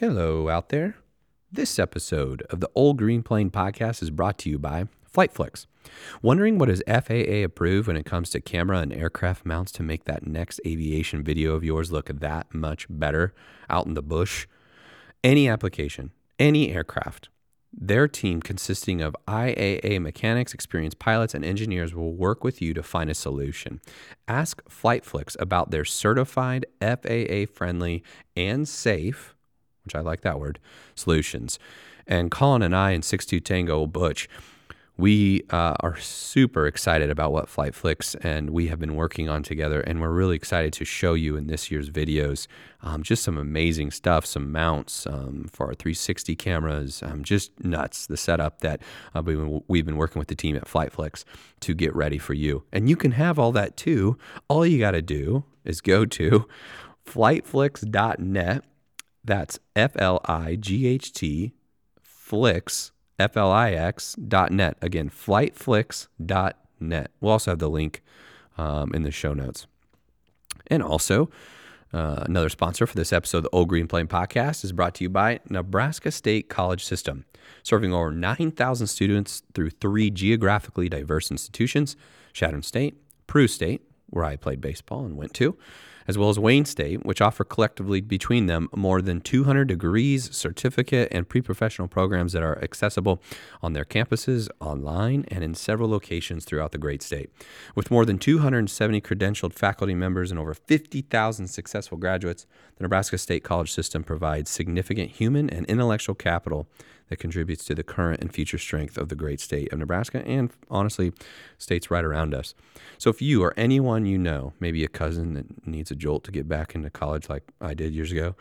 Hello, out there. This episode of the Old Green Plane podcast is brought to you by FlightFlix. Wondering what is FAA approved when it comes to camera and aircraft mounts to make that next aviation video of yours look that much better out in the bush? Any application, any aircraft, their team, consisting of IAA mechanics, experienced pilots, and engineers, will work with you to find a solution. Ask FlightFlix about their certified, FAA friendly, and safe which I like that word, solutions. And Colin and I in 62 Tango Butch, we uh, are super excited about what FlightFlix and we have been working on together. And we're really excited to show you in this year's videos um, just some amazing stuff, some mounts um, for our 360 cameras, um, just nuts. The setup that uh, we've, been, we've been working with the team at FlightFlix to get ready for you. And you can have all that too. All you got to do is go to flightflix.net that's F L I G H T Flix, F L I X dot net. Again, flightflix dot net. We'll also have the link um, in the show notes. And also, uh, another sponsor for this episode of the Old Green Plane podcast is brought to you by Nebraska State College System, serving over 9,000 students through three geographically diverse institutions Chadron State, Peru State, where I played baseball and went to, as well as Wayne State, which offer collectively between them more than 200 degrees, certificate, and pre professional programs that are accessible on their campuses, online, and in several locations throughout the great state. With more than 270 credentialed faculty members and over 50,000 successful graduates, the Nebraska State College system provides significant human and intellectual capital that contributes to the current and future strength of the great state of Nebraska and honestly, states right around us. So if you or anyone you know, maybe a cousin that needs a jolt to get back into college like I did years ago,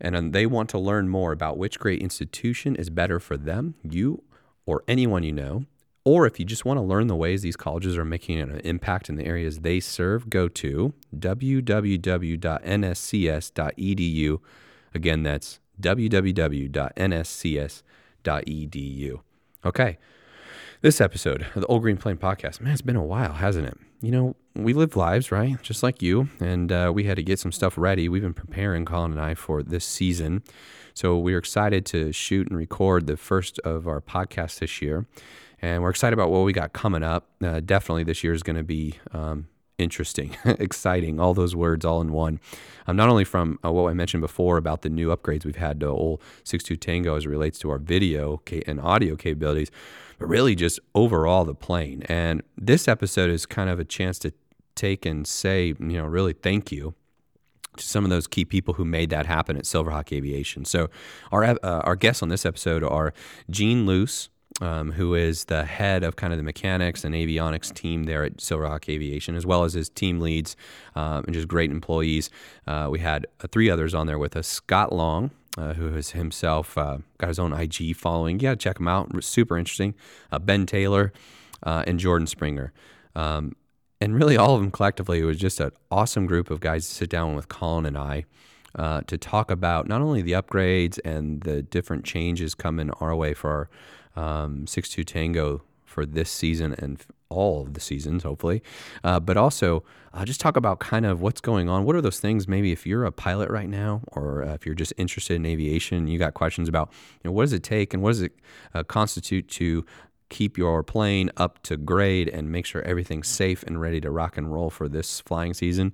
and um, they want to learn more about which great institution is better for them, you or anyone you know, or if you just want to learn the ways these colleges are making an impact in the areas they serve, go to www.nscs.edu. Again, that's www.nscs.edu. Okay. This episode of the Old Green Plane podcast, man, it's been a while, hasn't it? You know, we live lives, right? Just like you. And uh, we had to get some stuff ready. We've been preparing, Colin and I, for this season. So we're excited to shoot and record the first of our podcasts this year. And we're excited about what we got coming up. Uh, definitely this year is going to be um, interesting, exciting, all those words all in one. Um, not only from uh, what I mentioned before about the new upgrades we've had to old 6.2 Tango as it relates to our video and audio capabilities, but really just overall the plane. And this episode is kind of a chance to take and say, you know, really thank you to some of those key people who made that happen at Silverhawk Aviation. So our uh, our guests on this episode are Gene Luce, um, who is the head of kind of the mechanics and avionics team there at Silverhawk Aviation, as well as his team leads um, and just great employees. Uh, we had uh, three others on there with us Scott Long. Uh, who has himself uh, got his own IG following? Yeah, check him out. Super interesting. Uh, ben Taylor uh, and Jordan Springer. Um, and really, all of them collectively, it was just an awesome group of guys to sit down with Colin and I uh, to talk about not only the upgrades and the different changes coming our way for our um, 6 2 Tango for this season and all of the seasons, hopefully. Uh, but also, uh, just talk about kind of what's going on. What are those things, maybe if you're a pilot right now, or uh, if you're just interested in aviation, you got questions about, you know, what does it take and what does it uh, constitute to keep your plane up to grade and make sure everything's safe and ready to rock and roll for this flying season?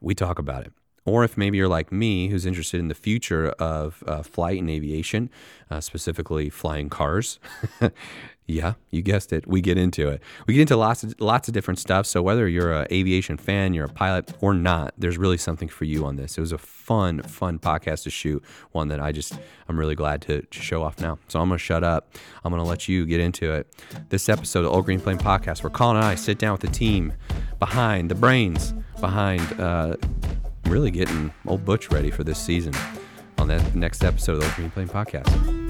We talk about it. Or if maybe you're like me, who's interested in the future of uh, flight and aviation, uh, specifically flying cars. yeah, you guessed it. We get into it. We get into lots of lots of different stuff. So whether you're an aviation fan, you're a pilot, or not, there's really something for you on this. It was a fun, fun podcast to shoot. One that I just I'm really glad to, to show off now. So I'm gonna shut up. I'm gonna let you get into it. This episode of Old Green Plane Podcast, where Colin and I sit down with the team behind the brains behind. Uh, really getting old Butch ready for this season on that next episode of the Green Plane Podcast.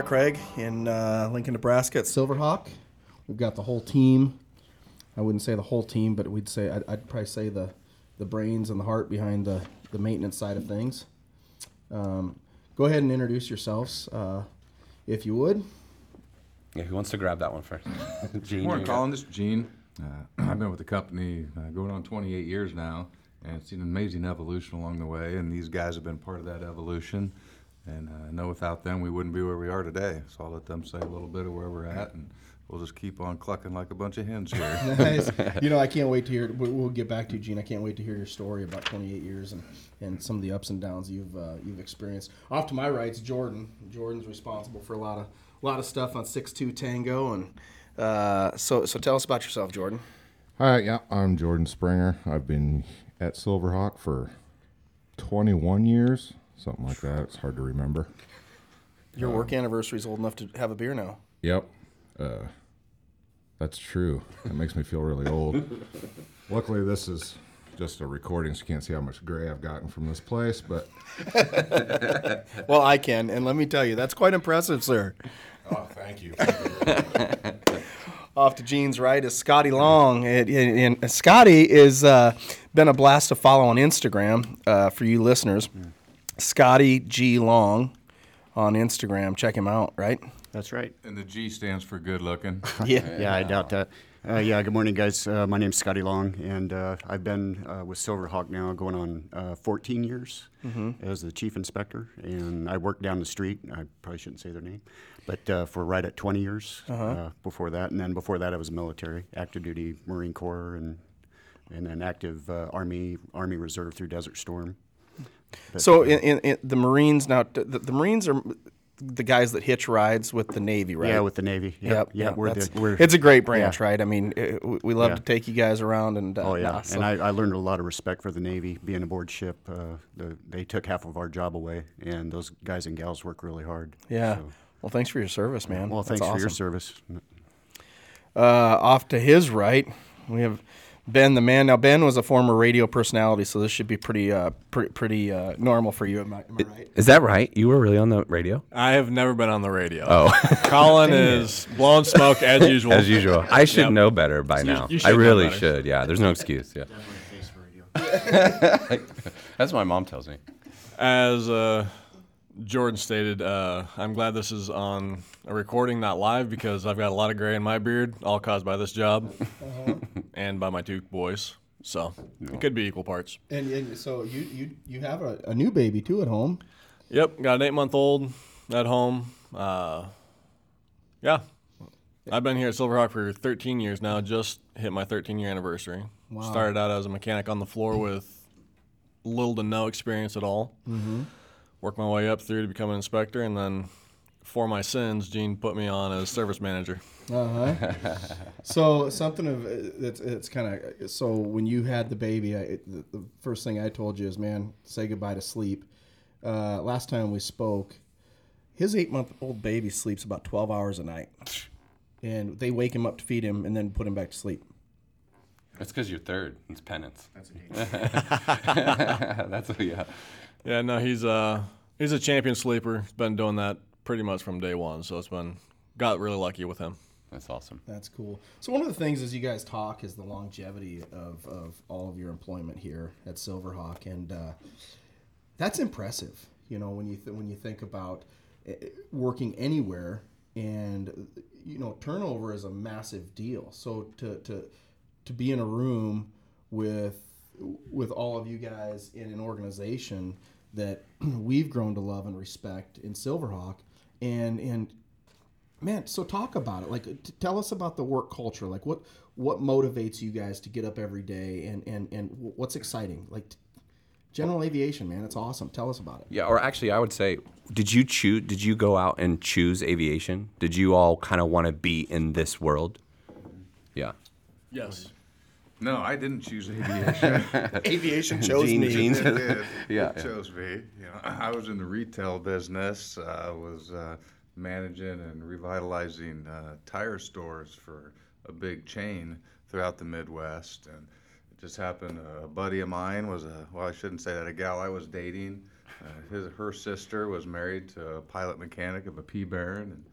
Are, Craig, in uh, Lincoln, Nebraska at Silverhawk. We've got the whole team I wouldn't say the whole team, but we'd say I'd, I'd probably say the the brains and the heart behind the the maintenance side of things. Um, go ahead and introduce yourselves, uh, if you would. Yeah, who wants to grab that one first? Gene, Morning, you got- Colin. This is Gene. Uh, I've been with the company uh, going on 28 years now, and it's seen an amazing evolution along the way. And these guys have been part of that evolution. And uh, I know without them, we wouldn't be where we are today. So I'll let them say a little bit of where we're at, and we'll just keep on clucking like a bunch of hens here. Nice. you know, I can't wait to hear. we- We'll get back to you, Gene. I can't wait to hear your story about 28 years and, and some of the ups and downs you've uh, you've experienced. Off to my right's Jordan. Jordan's responsible for a lot of a lot of stuff on Six Two Tango, and uh, so so tell us about yourself, Jordan. Hi, yeah, I'm Jordan Springer. I've been at Silverhawk for 21 years, something like that. It's hard to remember. Your work anniversary is old enough to have a beer now. Yep, uh, that's true. It makes me feel really old. Luckily, this is just a recording, so you can't see how much gray I've gotten from this place. But Well, I can, and let me tell you, that's quite impressive, sir. oh, thank you. Off to Gene's right is Scotty Long, and, and, and Scotty is uh, been a blast to follow on Instagram uh, for you listeners. Scotty G Long on Instagram. Check him out. Right? That's right. and the G stands for good looking. Yeah. Yeah, I doubt that. Uh, yeah, good morning, guys. Uh, my name's Scotty Long, and uh, I've been uh, with Silverhawk now going on uh, 14 years as the chief inspector. And I worked down the street. I probably shouldn't say their name, but uh, for right at 20 years uh, before that. And then before that, I was military, active duty Marine Corps, and and then active uh, Army Army Reserve through Desert Storm. So in, in, in the Marines now, the, the Marines are the guys that hitch rides with the Navy, right? yeah, with the Navy. Yep, Yep, we're the, we're it's a great branch, yeah. right? I mean, it, we- love Yeah. to take you guys around and uh, Oh yeah, nah, so- and I, I learned a lot of respect for the Navy being aboard ship. Uh, the, they took half of our job away, and those guys and gals work really hard. yeah. So, Well, thanks for your service, man. well, thanks for your service. Uh, off to his right, we have Ben the man. Now Ben was a former radio personality, so this should be pretty uh, pretty, pretty uh, normal for you. Am I, am I right? Is that right? You were really on the radio? I have never been on the radio. Oh, Colin is blowing smoke as usual. as usual. I should Yep. know better by You- now. you I should know really better. should. Yeah, there's no excuse. Yeah, that's what my mom tells me. As uh, Jordan stated, uh, I'm glad this is on a recording, not live, because I've got a lot of gray in my beard, all caused by this job and by my two boys. So it could be equal parts. And, and so you you you have a, a new baby too at home. Yep, got an eight month old at home. Uh, yeah. I've been here at Silverhawk for 13 years now, just hit my 13 year anniversary. Started out as a mechanic on the floor with little to no experience at all. Mm-hmm. Worked my way up through to become an inspector, and then for my sins, Gene put me on as service manager. Uh huh. so something of it's it's kind of so when you had the baby, I, the, the first thing I told you is, man, say goodbye to sleep. Uh, last time we spoke, his eight month old baby sleeps about twelve hours a night, and they wake him up to feed him and then put him back to sleep. It's because you're third. It's penance. That's a what, yeah. Yeah, no, he's uh he's a champion sleeper. He's been doing that pretty much from day one, so it's been got really lucky with him. That's awesome. That's cool. So one of the things as you guys talk is the longevity of, of all of your employment here at Silverhawk, and uh, that's impressive. You know, when you th- when you think about uh, working anywhere, and you know, turnover is a massive deal. So to to to be in a room with with all of you guys in an organization that we've grown to love and respect in Silverhawk, and and man so talk about it like t- tell us about the work culture like what what motivates you guys to get up every day and and and what's exciting like t- general aviation man it's awesome tell us about it Yeah, or actually, I would say, did you choose? Did you go out and choose aviation? Did you all kind of want to be in this world? Yeah. Yes. No, I didn't choose aviation. aviation chose Gene- me Gene- It did. Yeah, It yeah. chose me. You know, I was in the retail business. I uh, was uh, managing and revitalizing uh, tire stores for a big chain throughout the Midwest, and it just happened. A buddy of mine was a well, I shouldn't say that. A gal I was dating, uh, his her sister was married to a pilot mechanic of a P Baron, and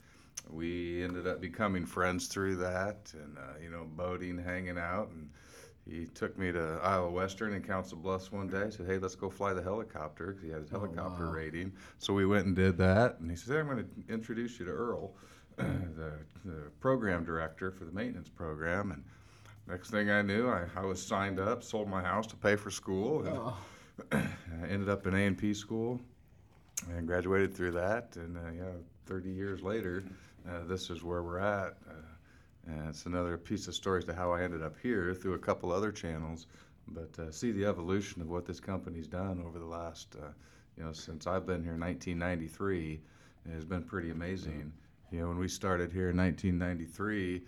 we ended up becoming friends through that, and uh, you know, boating, hanging out, and he took me to Iowa Western and Council Bluffs one day. Said, "Hey, let's go fly the helicopter," because he had his helicopter rating. So we went and did that, and he said, "Hey, "I'm going to introduce you to Earl, the, the program director for the maintenance program." And next thing I knew, I, I was signed up, sold my house to pay for school, and I ended up in A and P school and graduated through that. And uh, yeah, 30 years later, uh, this is where we're at. Uh, and it's another piece of stories to how I ended up here through a couple other channels. But uh, see the evolution of what this company's done over the last, uh, you know, since I've been here in 1993, it has been pretty amazing. You know, when we started here in 1993,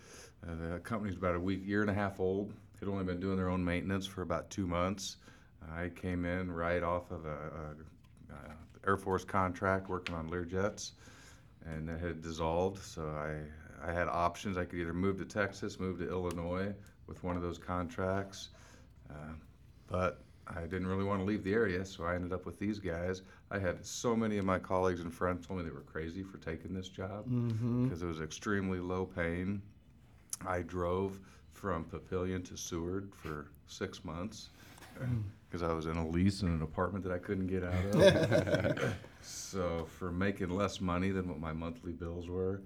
uh, the company's about a week, year and a half old. Had only been doing their own maintenance for about two months. I came in right off of a, a, a Air Force contract working on Learjets, and it had dissolved. So I, I had options. I could either move to Texas, move to Illinois with one of those contracts, uh, but I didn't really want to leave the area, so I ended up with these guys. I had so many of my colleagues and friends told me they were crazy for taking this job mm-hmm. because it was extremely low paying. I drove from Papillion to Seward for six months uh, hmm. because I was in a lease in an apartment that I couldn't get out of. so for making less money than what my monthly bills were,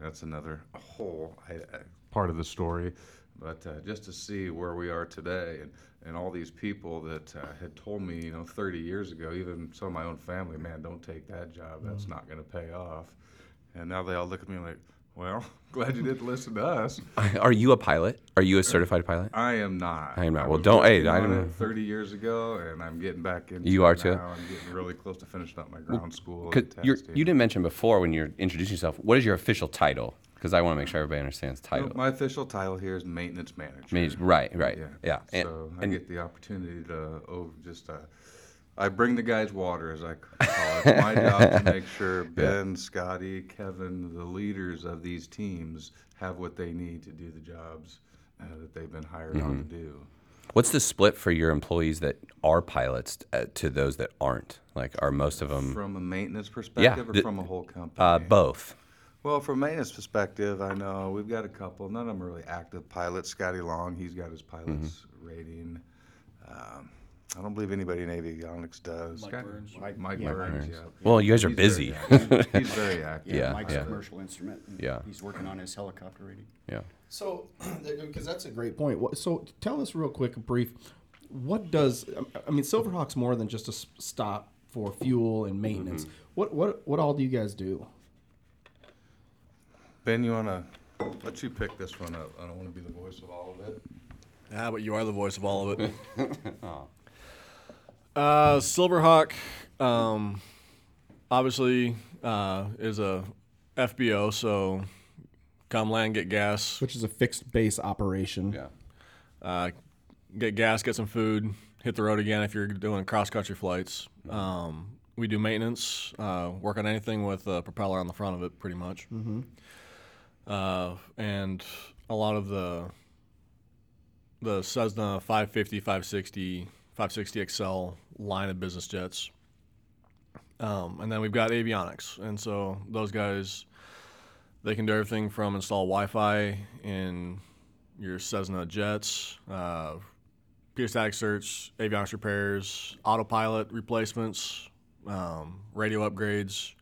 that's another whole I, I, part of the story. But uh, just to see where we are today and, and all these people that uh, had told me, you know, 30 years ago, even some of my own family, man, don't take that job. That's not going to pay off. And now they all look at me like, well, glad you didn't listen to us. Are you a pilot? Are you a certified pilot? I am not. I am not. Well, don't- hey, I on don't. 30 years ago, and I'm getting back into You it are too? now. I'm getting really close to finishing up my ground school. 'Cause and you're, you didn't mention before when you're introducing yourself. What is your official title? Because I want to make sure everybody understands title. My official title here is maintenance manager. Right, right, Yeah. yeah. And, so I and get the opportunity to oh, just uh, I bring the guys water, as I call it. It's my job to make sure Ben, Scotty, Kevin, the leaders of these teams, have what they need to do the jobs uh, that they've been hired on Mm-hmm. to do. what's the split for your employees that are pilots uh, to those that aren't? Like, are most of them From a maintenance perspective, or the- from a whole company? uh, both? Well, from a maintenance perspective, I know we've got a couple. None of them are really active pilots. Scotty Long, he's got his pilot's Mm-hmm. rating. Um, I don't believe anybody in avionics does. Mike Scott- Burns. Mike, Mike Yeah, Burns, Burns. yeah. Well, you guys are He's very busy. active. He's very active. Yeah, Mike's yeah. a commercial instrument. and Yeah. He's working on his helicopter rating. Yeah. So, because that's a great point. What, so, tell us real quick, brief. What does I mean? Silverhawk's more than just a s- stop for fuel and maintenance. Mm-hmm. What what what all do you guys do? Ben, you want to let you pick this one up? I don't want to be the voice of all of it. Yeah, but you are the voice of all of it. Oh. Uh, Silverhawk, um, obviously, uh, is a FBO, so come land, get gas, Which is a fixed base operation. Yeah. uh, get gas, get some food, hit the road again if you're doing cross country flights. Um, we do maintenance, uh, work on anything with a propeller on the front of it, pretty much. Uh, and a lot of the the Cessna 550, 560, 560 XL line of business jets. Um, and then we've got avionics, and so those guys they can do everything from install Wi-Fi in your Cessna jets, uh, static certs, avionics repairs, autopilot replacements, um, radio upgrades.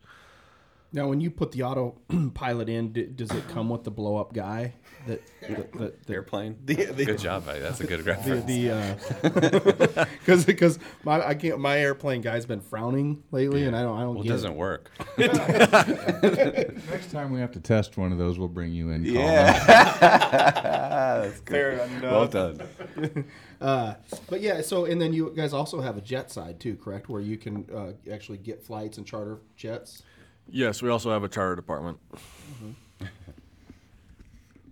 Now, when you put the autopilot in, d- does it come with the blow up guy? That, that, that, that Airplane. good job, buddy. That's a good the, reference. the because because my I can't my airplane guy's been frowning lately, and I don't I don't well, it doesn't it. work. Next time we have to test one of those, we'll bring you in. Colin. That's good. Well done. Uh, but yeah, so and then you guys also have a jet side too, correct? Where you can uh, actually get flights and charter jets. Yes, we also have a charter department. Mm-hmm.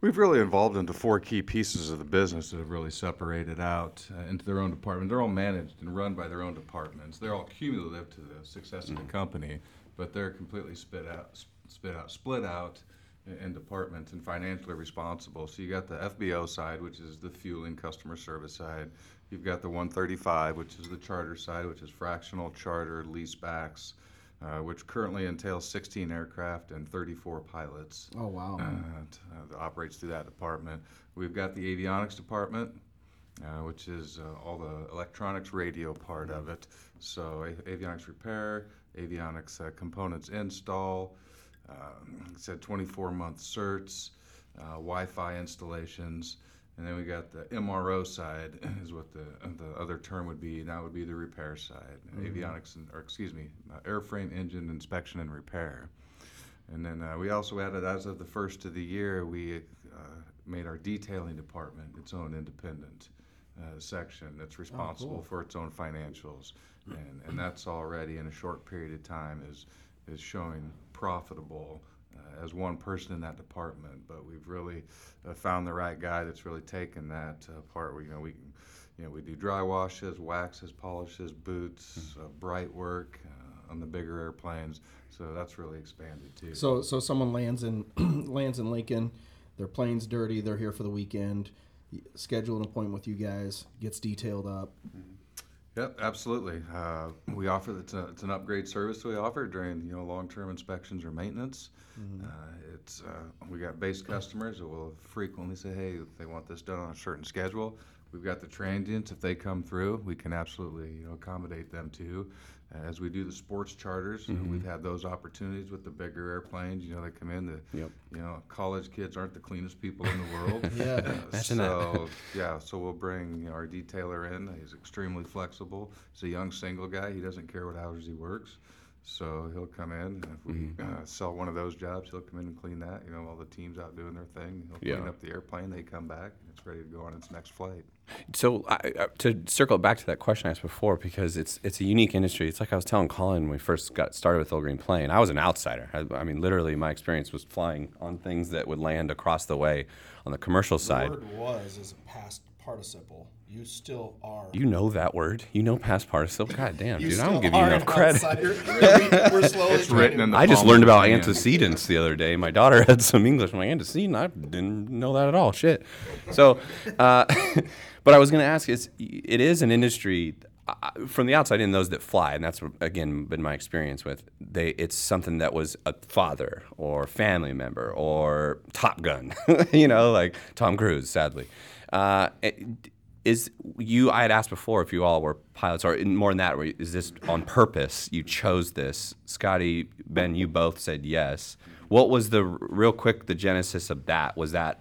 We've really evolved into four key pieces of the business that have really separated out uh, into their own department. They're all managed and run by their own departments. They're all cumulative to the success of the mm-hmm. company, but they're completely spit out, spit out, split out in, in departments and financially responsible. So you got the FBO side, which is the fueling customer service side. You've got the 135, which is the charter side, which is fractional charter leasebacks. Uh, which currently entails 16 aircraft and 34 pilots. Oh wow. uh, that operates through that department. We've got the avionics department, uh, which is uh, all the electronics radio part of it. So a- avionics repair, avionics uh, components install, um, said 24 month certs, uh, Wi-Fi installations, and then we got the MRO side is what the the other term would be. That would be the repair side, avionics, and, or excuse me, uh, airframe engine inspection and repair. And then uh, we also added, as of the first of the year, we uh, made our detailing department its own independent uh, section that's responsible for its own financials. And, and that's already in a short period of time is, is showing profitable as one person in that department. But we've really uh, found the right guy that's really taken that uh, part where, you know, we can, you know, we do dry washes, waxes, polishes, boots, uh, bright work uh, on the bigger airplanes. So that's really expanded too. So so someone lands in lands in Lincoln, their plane's dirty, they're here for the weekend. Schedule an appointment with you guys, gets detailed up. Yep, absolutely. Uh, we offer it's, a, it's an upgrade service we offer during you know long-term inspections or maintenance. Uh, it's uh, we got base customers that will frequently say, hey, they want this done on a certain schedule. We've got the transients. If they come through, we can absolutely you know accommodate them too. As we do the sports charters, know, we've had those opportunities with the bigger airplanes. You know, they come in. The Yep. you know college kids aren't the cleanest people in the world. Yeah. Uh, so yeah, so we'll bring our detailer in. He's extremely flexible. He's a young single guy. He doesn't care what hours he works. So he'll come in. And if we Mm-hmm. uh, sell one of those jobs, he'll come in and clean that. You know, while the team's out doing their thing, he'll clean up the airplane. They come back, and it's ready to go on its next flight. So I, to circle back to that question I asked before, because it's it's a unique industry. It's like I was telling Colin when we first got started with Old Green Plane. I was an outsider. I, I mean, literally, my experience was flying on things that would land across the way on the commercial side. Word was is a past participle. You still are. You know that word. You know past participle. God damn, dude, I don't give you enough credit. We're slowly It's written in the I just palm learned of your about hand. antecedents the other day. My daughter had some English. I'm like, antecedent? I didn't know that at all. Shit. So, uh, but I was going to ask is it is an industry uh, from the outside in those that fly, and that's again been my experience with. They it's something that was a father or family member or Top Gun, you know, like Tom Cruise. Sadly, uh, it- is you i had asked before if you all were pilots or in- more than that is this on purpose you chose this scotty ben you both said yes what was the real quick the genesis of that was that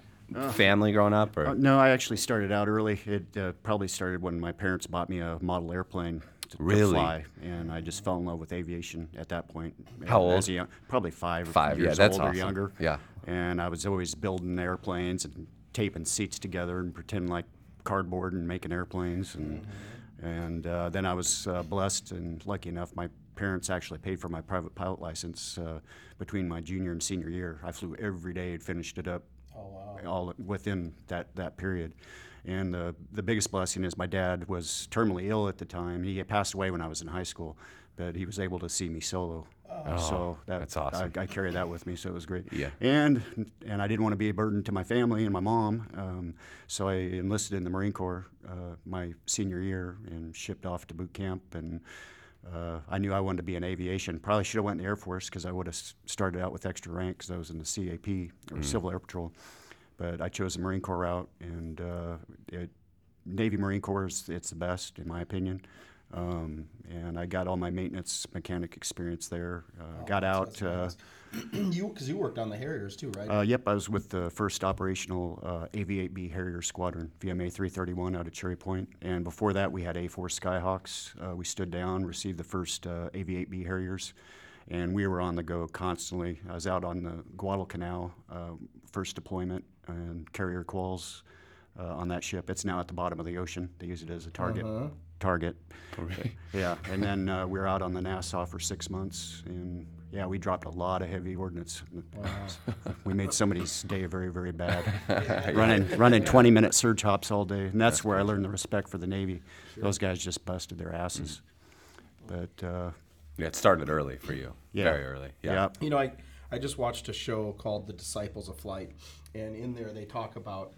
family growing up or Uh, no, I actually started out early. It uh, probably started when my parents bought me a model airplane to, to fly, and I just fell in love with aviation at that point. How old? Young, probably five. or Five, yeah, years that's old or awesome. younger. Yeah. And I was always building airplanes and taping seats together and pretending like cardboard and making airplanes and. And uh, then I was uh, blessed and lucky enough. My parents actually paid for my private pilot license uh, between my junior and senior year. I flew every day and finished it up all within that, that period. And the, the biggest blessing is my dad was terminally ill at the time. He had passed away when I was in high school, but he was able to see me solo. So that, Oh, that's awesome. I, I carry that with me, so it was great. Yeah. And and I didn't want to be a burden to my family and my mom, um, so I enlisted in the Marine Corps uh, my senior year and shipped off to boot camp. And uh, I knew I wanted to be in aviation. Probably should have went in the Air Force because I would have started out with extra rank because I was in the CAP or Mm. Civil Air Patrol. But I chose the Marine Corps route, and uh, it, Navy Marine Corps is it's the best in my opinion. Um, and I got all my maintenance mechanic experience there. Uh, got out. Uh, you because you worked on the Harriers too, right? uh, yep, I was with the first operational uh, AV-8B Harrier Squadron, VMA 331 out of Cherry Point. And before that, we had A4 Skyhawks. Uh, we stood down, received the first uh, AV-8B Harriers, and we were on the go constantly. I was out on the Guadalcanal, uh, first deployment, and carrier quals uh, on that ship. It's now at the bottom of the ocean. They use it as a target. Target. Yeah, and then uh, we were out on the Nassau for six months, and yeah, we dropped a lot of heavy ordnance. Wow. we made somebody's day very, very bad. running, running 20 minute surge hops all day, and that's where I learned the respect for the Navy. Those guys just busted their asses. But uh, yeah it started early for you yeah, very early yeah, yeah. You know, I, I just watched a show called The Disciples of Flight, and in there they talk about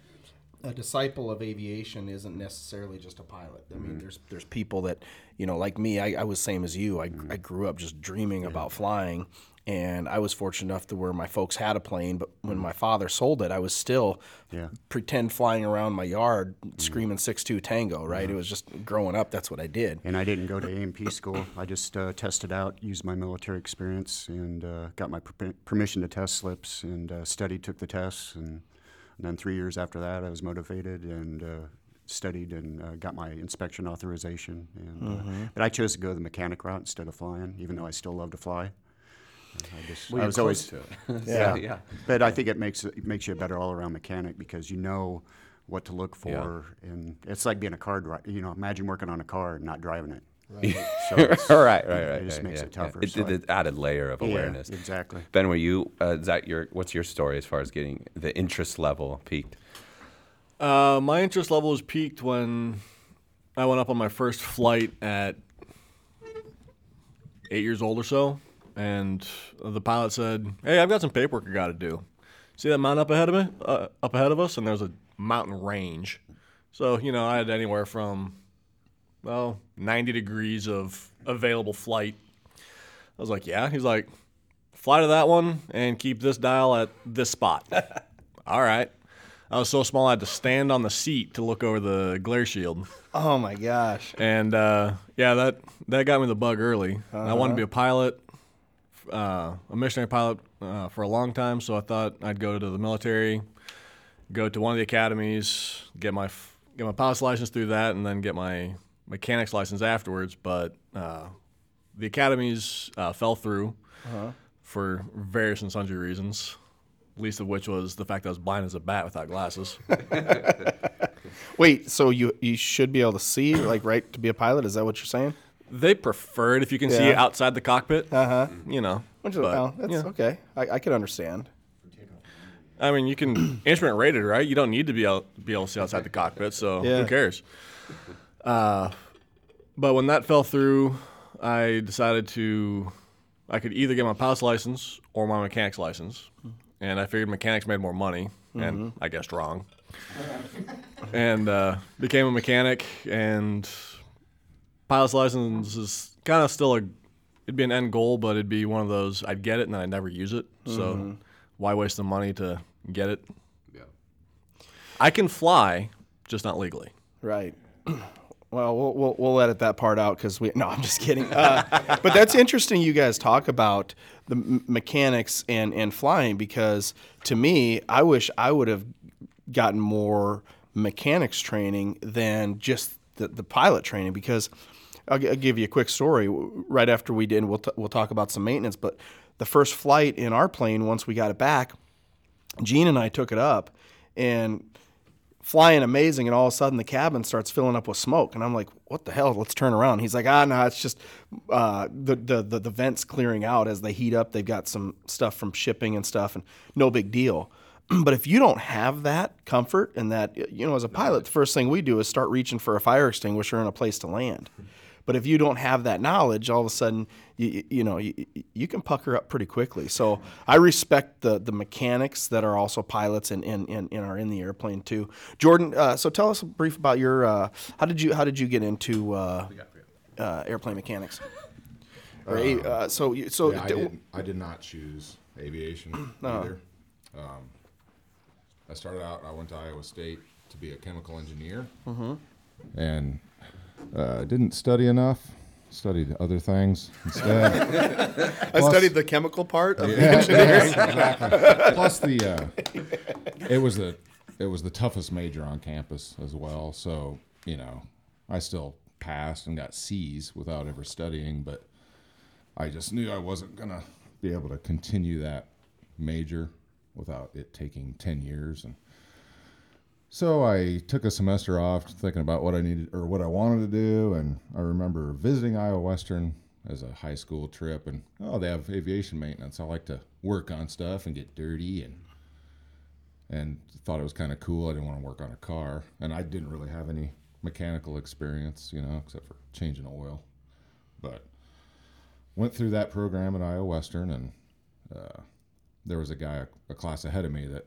a disciple of aviation isn't necessarily just a pilot. I mean, there's there's people that you know, like me. I, I was same as you. I, I grew up just dreaming about flying, and I was fortunate enough to where my folks had a plane. But when my father sold it, I was still Yeah. pretend flying around my yard screaming six two tango. Right? It was just growing up. That's what I did. And I didn't go to A&P school. I just uh, tested out, used my military experience, and uh, got my per- permission to test slips and uh, studied, took the tests. And, and then three years after that, I was motivated and uh, studied and uh, got my inspection authorization. And, uh, but I chose to go the mechanic route instead of flying, even though I still love to fly. I, just, I was always yeah, yeah. But I think it makes it makes you a better all around mechanic because you know what to look Yeah. for, and it's like being a car driver. You know, imagine working on a car and not driving it. So it's- right, right, right. It just right, makes yeah, it tougher. Yeah. It, so I- it, it added layer of Yeah, awareness. exactly. Ben, were you? Uh, is that your? What's your story as far as getting the interest level peaked? Uh, my interest level was peaked when I went up on my first flight at eight years old or so, and the pilot said, "Hey, I've got some paperwork I got to do. See that mountain up ahead of me, uh, up ahead of us, and there's a mountain range. So you know, I had anywhere from well, 90 degrees of available flight. I was like, yeah. He's like, fly to that one and keep this dial at this spot. All right. I was so small I had to stand on the seat to look over the glare shield. Oh my gosh. And uh, yeah, that that got me the bug early. I wanted to be a pilot, uh, a missionary pilot uh, for a long time. So I thought I'd go to the military, go to one of the academies, get my get my pilot's license through that, and then get my mechanics license afterwards. But uh, the academies uh, fell through for various and sundry reasons. Least of which was the fact that I was blind as a bat without glasses. Wait, so you you should be able to see, like, right, to be a pilot? Is that what you're saying? They prefer it if you can see Yeah. it outside the cockpit. Uh huh. You know, Which is, but, well, that's yeah. okay. I, I can understand. I mean, you can instrument rated, right? You don't need to be able, be able to see outside the cockpit, so Yeah. who cares? Uh, but when that fell through, I decided to, I could either get my pilot's license or my mechanics license, and I figured mechanics made more money, and I guessed wrong, and uh, became a mechanic. And pilot's license is kind of still a, it'd be an end goal, but it'd be one of those I'd get it and then I'd never use it. So why waste the money to get it? Yeah. I can fly, just not legally. Right. Well, we'll we'll, we'll edit that part out because we. No, I'm just kidding. Uh, but that's interesting. You guys talk about the m- mechanics and and flying because to me, I wish I would have gotten more mechanics training than just the, the pilot training because I'll, gi- I'll give you a quick story. Right after we did, we'll t- we'll talk about some maintenance. But the first flight in our plane, once we got it back, Gene and I took it up and flying amazing and all of a sudden the cabin starts filling up with smoke. And I'm like what the hell? Let's turn around. He's like ah no it's just uh, the, the the the vents clearing out as they heat up. They've got some stuff from shipping and stuff and no big deal. But if you don't have that comfort and that you know as a pilot the first thing we do is start reaching for a fire extinguisher and a place to land but if you don't have that knowledge, all of a sudden, you, you know, you, you can pucker up pretty quickly. So I respect the the mechanics that are also pilots and, and, and, and are in the airplane too. Jordan, uh, so tell us a brief about your uh, how did you how did you get into uh, uh, airplane mechanics? Or, a- uh, so you, so Yeah, I, d- didn't, I did not choose aviation either. Um, I started out, I went to Iowa State to be a chemical engineer. And uh, didn't study enough, studied other things instead. I studied the chemical part of Yeah, yes, exactly. Plus the uh, it was the it was the toughest major on campus as well. So you know, I still passed and got C's without ever studying, but I just knew I wasn't gonna be able to continue that major without it taking ten years and. So I took a semester off thinking about what I needed or what I wanted to do, and I remember visiting Iowa Western as a high school trip, and oh, they have aviation maintenance. I like to work on stuff and get dirty, and and thought it was kind of cool. I didn't want to work on a car, and I didn't really have any mechanical experience, you know, except for changing oil. But went through that program at Iowa Western, and uh, there was a guy a class ahead of me that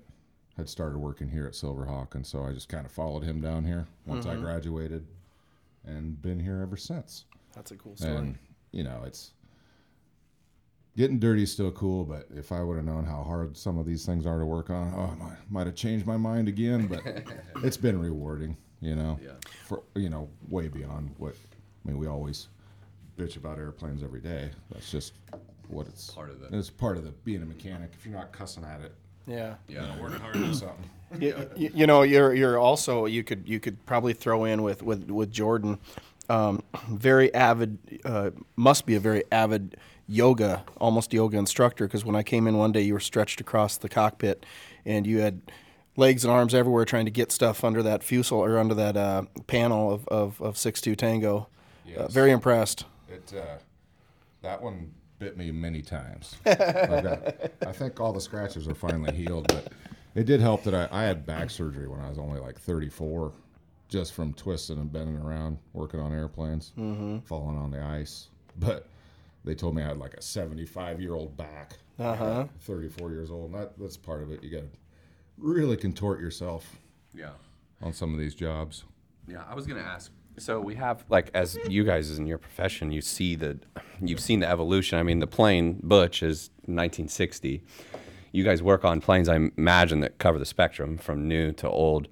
had started working here at Silverhawk, and so I just kind of followed him down here once I mm-hmm. graduated, and been here ever since. That's a cool story. And you know, it's getting dirty is still cool, but if I would have known how hard some of these things are to work on, oh, I might, might have changed my mind again. But it's been rewarding, you know, yeah. for you know, way beyond what I mean. We always bitch about airplanes every day. That's just what it's Part of it. It's part of the being a mechanic. If you're not cussing at it, yeah. you know, working hard on something. you, you you know you're you're also you could you could probably throw in with with with Jordan um, very avid uh, must be a very avid yoga almost yoga instructor because when I came in one day you were stretched across the cockpit and you had legs and arms everywhere trying to get stuff under that fuselage or under that uh, panel of of, of six two Tango. Uh, very impressed. It uh, that one bit me many times. I, got, I think all the scratches are finally healed, but it did help that I, I had back surgery when I was only like 34, just from twisting and bending around working on airplanes, falling on the ice. But they told me I had like a 75 year old back. Uh huh. 34 years old, and that, that's part of it. You got to really contort yourself Yeah. on some of these jobs. Yeah, I was gonna ask. So we have like as you guys in your profession, you see the, you've seen the evolution. I mean, the plane Butch is 1960. You guys work on planes, I imagine that cover the spectrum from new to old.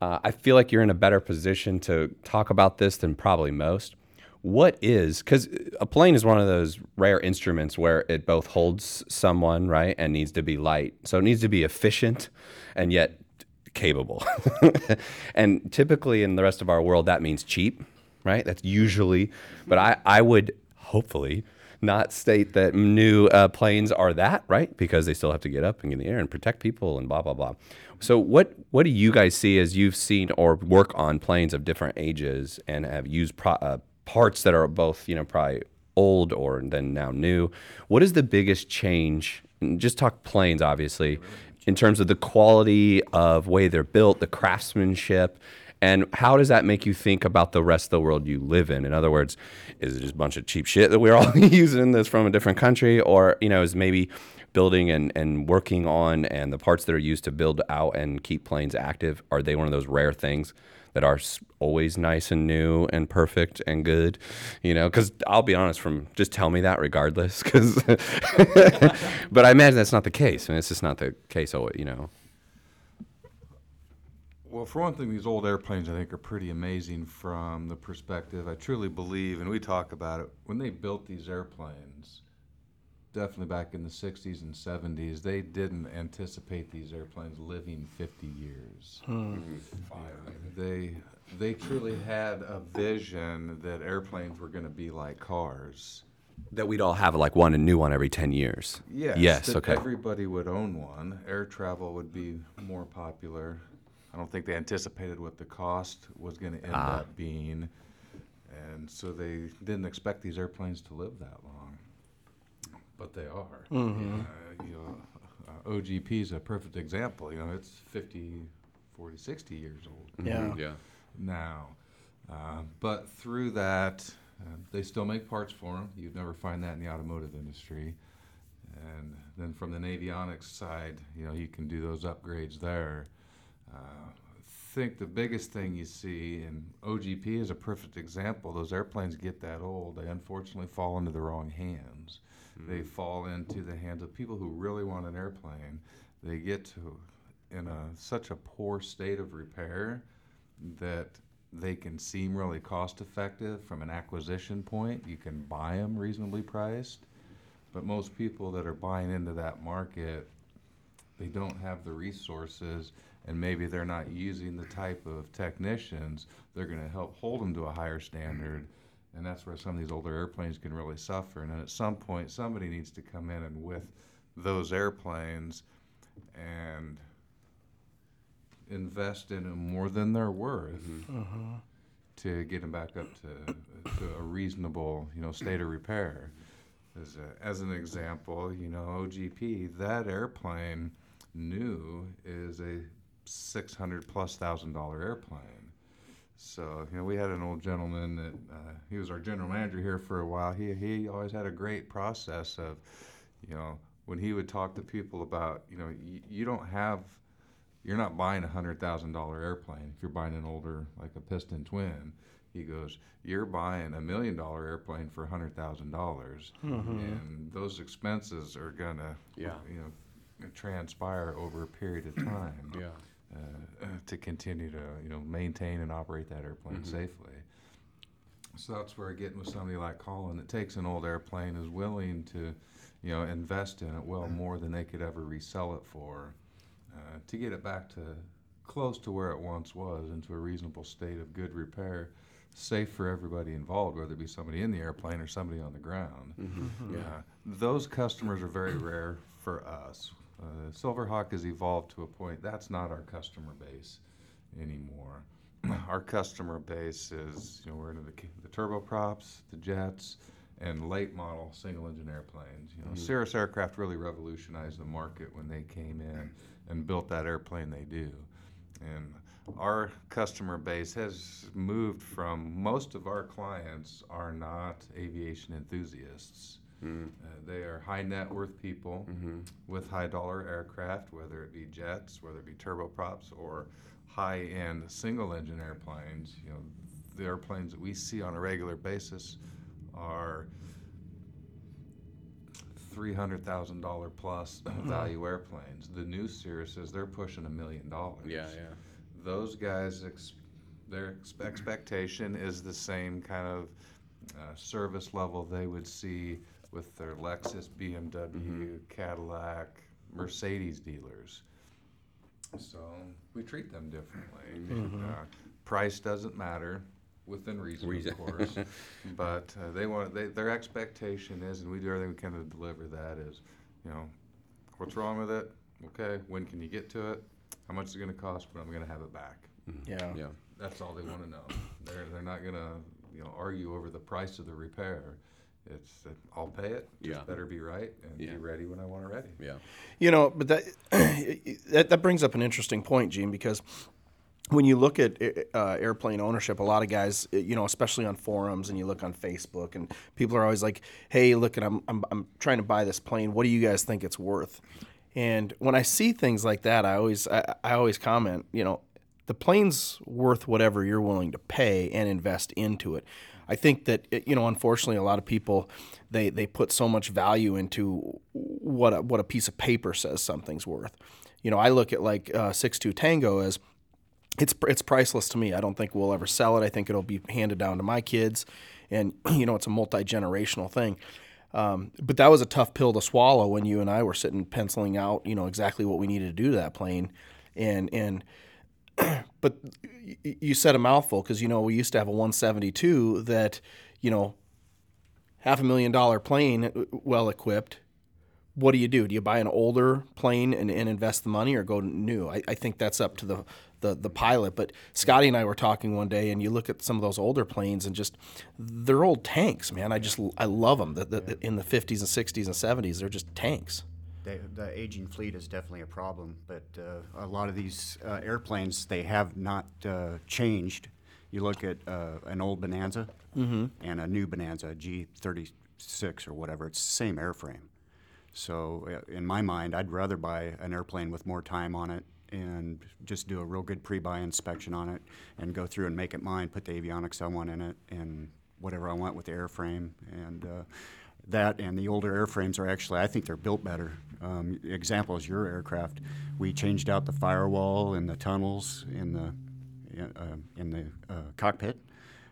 Uh, I feel like you're in a better position to talk about this than probably most. What is because a plane is one of those rare instruments where it both holds someone right and needs to be light, so it needs to be efficient and yet capable. and typically in the rest of our world, that means cheap, right? That's usually, but I, I would hopefully not state that new uh, planes are that, right? Because they still have to get up and get in the air and protect people and blah, blah, blah. So what, what do you guys see as you've seen or work on planes of different ages and have used pro, uh, parts that are both, you know, probably old or then now new? What is the biggest change? Just talk planes, obviously, in terms of the quality of way they're built, the craftsmanship, and how does that make you think about the rest of the world you live in? In other words, is it just a bunch of cheap shit that we're all using that's from a different country, or you know, is maybe building and, and working on and the parts that are used to build out and keep planes active are they one of those rare things that are always nice and new and perfect and good? You know because i'll be honest from just tell me that regardless because but i imagine that's not the case I and it's just not the case oh you know Well, for one thing, these old airplanes I think are pretty amazing from the perspective. I truly believe, and we talk about it, when they built these airplanes, definitely back in the 60s and 70s, they didn't anticipate these airplanes living 50 years. Hmm. Mm-hmm. They they truly had a vision that airplanes were going to be like cars. that we'd all have like one and new one every 10 years Yes. yes that okay Everybody would own one. Air travel would be more popular. I don't think they anticipated what the cost was going to end Ah. up being, and so they didn't expect these airplanes to live that long. But they are. Mm-hmm. Uh, you know, uh, OGP is a perfect example. You know, it's 50, 40, 60 years old Yeah. yeah now. Uh, but through that, uh, they still make parts for them. You'd never find that in the automotive industry. And then from the avionics side, you know, you can do those upgrades there. Uh, I think the biggest thing you see, and OGP is a perfect example, those airplanes get that old, they unfortunately fall into the wrong hands. They fall into the hands of people who really want an airplane. They get to in a such a poor state of repair that they can seem really cost effective from an acquisition point. You can buy them reasonably priced, but most people that are buying into that market, they don't have the resources and maybe they're not using the type of technicians they're going to help hold them to a higher standard. And that's where some of these older airplanes can really suffer. And then at some point somebody needs to come in and with those airplanes and invest in them more than they're worth mm-hmm. to get them back up to, to a reasonable, you know, state of repair. As, a, as an example, you know, OGP, that airplane new is a 600 plus thousand dollar airplane. So, you know, we had an old gentleman that uh, he was our general manager here for a while. He, he always had a great process of, you know, when he would talk to people about, you know, y- you don't have you're not buying a hundred thousand dollar airplane if you're buying an older like a piston twin. He goes, you're buying a million dollar airplane for a hundred thousand dollars, and those expenses are gonna, Yeah. you know, transpire over a period of time. Yeah. Uh, to continue to you know maintain and operate that airplane safely. So that's where getting with somebody like Colin that takes an old airplane is willing to, you know, invest in it well more than they could ever resell it for, uh, to get it back to close to where it once was, into a reasonable state of good repair, safe for everybody involved, whether it be somebody in the airplane or somebody on the ground. Yeah. Uh, those customers are very rare for us. Uh, Silverhawk has evolved to a point that's not our customer base anymore. our customer base is, you know, we're into the, the turboprops, the jets, and late model single engine airplanes. You know, Cirrus Aircraft really revolutionized the market when they came in and built that airplane they do. And our customer base has moved from most of our clients are not aviation enthusiasts. Uh, they are high net worth people with high dollar aircraft, whether it be jets, whether it be turboprops, or high end single engine airplanes. You know, the airplanes that we see on a regular basis are three hundred thousand dollar plus value airplanes. The new Cirruses, they're pushing a million dollars. Yeah, yeah. Those guys, ex- their ex- expectation is the same kind of uh, service level they would see with their Lexus, BMW, Cadillac, Mercedes dealers. So we treat them differently. Uh, price doesn't matter, within reason, Reason. of course. but uh, they want they, their expectation is, and we do everything we can to deliver that. Is, you know, what's wrong with it? Okay, when can you get to it? How much is it going to cost? But I'm going to have it back. Yeah. Yeah. That's all they want to know. They're they're not going to you know argue over the price of the repair. It's that I'll pay it. Just Yeah. better be right and Yeah. be ready when I want it ready. Yeah. You know, but that, that that brings up an interesting point, Gene, because when you look at uh, airplane ownership, a lot of guys, you know, especially on forums, and you look on Facebook, and people are always like, "Hey, look, at I'm I'm, I'm trying to buy this plane. What do you guys think it's worth?" And when I see things like that, I always I, I always comment, you know, the plane's worth whatever you're willing to pay and invest into it. I think that you know, unfortunately, a lot of people they they put so much value into what a, what a piece of paper says something's worth. You know, I look at like uh, six two Tango as it's it's priceless to me. I don't think we'll ever sell it. I think it'll be handed down to my kids, and you know, it's a multi generational thing. Um, but that was a tough pill to swallow when you and I were sitting penciling out, you know, exactly what we needed to do to that plane, and and but you said a mouthful because you know we used to have a 172 that you know half a million dollar plane uh, well equipped what do you do? Do you buy an older plane and, and invest the money or go new? I, I think that's up to the, the the pilot but scotty and i were talking one day and you look at some of those older planes and just they're old tanks man. I just i love them the, the, in the 50s and 60s and 70s they're just tanks The, the aging fleet is definitely a problem, but uh, a lot of these uh, airplanes they have not uh, changed. You look at uh, an old Bonanza and a new Bonanza G36 or whatever; it's the same airframe. So, uh, in my mind, I'd rather buy an airplane with more time on it and just do a real good pre-buy inspection on it and go through and make it mine, put the avionics I want in it, and whatever I want with the airframe. And uh, that and the older airframes are actually, I think they're built better. Um, example is your aircraft. We changed out the firewall and the tunnels in the uh, in the uh, cockpit,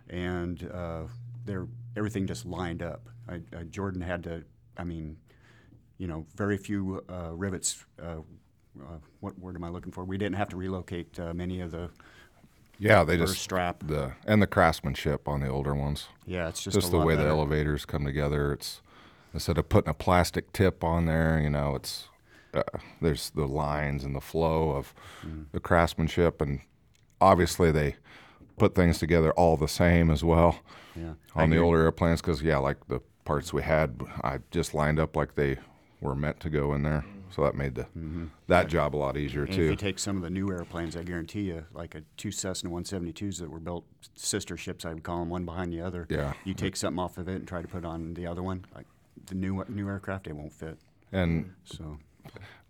and uh, they're everything just lined up. I, uh, Jordan had to, I mean, you know, very few uh, rivets. Uh, uh, what word am I looking for? We didn't have to relocate many of the. Yeah, they just strap. the and the craftsmanship on the older ones. Yeah, it's just Just the way the elevators come together. It's instead of putting a plastic tip on there, you know, it's uh, there's the lines and the flow of Mm. the craftsmanship, and obviously they put things together all the same as well Yeah. on the older airplanes. Because yeah, like the parts we had, I just lined up like they were meant to go in there. So that made the that job a lot easier Mm-hmm. And too. if you take some of the new airplanes, I guarantee you, like a two Cessna 172s that were built sister ships, I would call them, one behind the other. Yeah. You take something off of it and try to put on the other one, like the new new aircraft, it won't fit. and So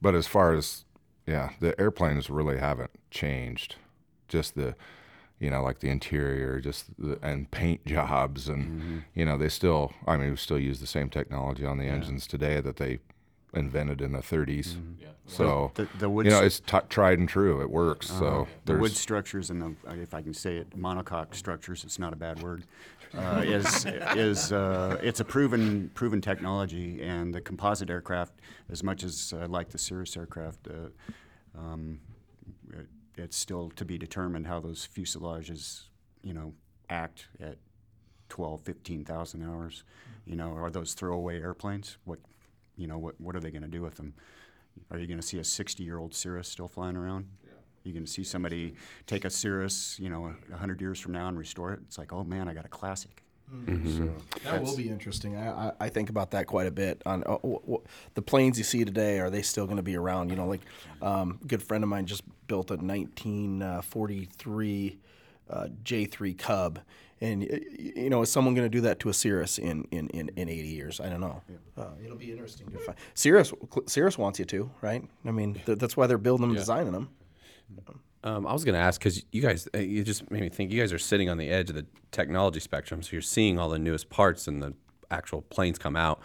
But as far as yeah, the airplanes really haven't changed. Just the, you know, like the interior, just the, and paint jobs, and mm-hmm. you know, they still. I mean, we still use the same technology on the engines today that they invented in the 30s. Mm-hmm. Yeah. So The- the wood you know, it's t- tried and true. It works. Uh-huh. so the wood structures and the, if I can say it, monocoque structures, it's not a bad word, uh, is, is, uh, it's a proven, proven technology. And the composite aircraft, as much as I like the Cirrus aircraft, uh, um, it, it's still to be determined how those fuselages, you know, act at 12, 15,000 hours. You know, are those throwaway airplanes? What, you know, what, what are they going to do with them? Are you going to see a 60 year old Cirrus still flying around? You can see somebody take a Cirrus, you know, a hundred years from now and restore it. It's like, oh man, I got a classic. That will be interesting. I, I, I think about that quite a bit. On uh, w- w- the planes you see today, are they still going to be around? You know, like um, a good friend of mine just built a 1943 uh, J3 Cub, and y- y- you know, is someone going to do that to a Cirrus in, in, in, in 80 years? I don't know. Uh, it'll be interesting to find. Cirrus Cirrus wants you to, right? I mean, th- that's why they're building them, and designing them. Um, I was going to ask because you guys, uh, you just made me think. You guys are sitting on the edge of the technology spectrum, so you're seeing all the newest parts and the actual planes come out.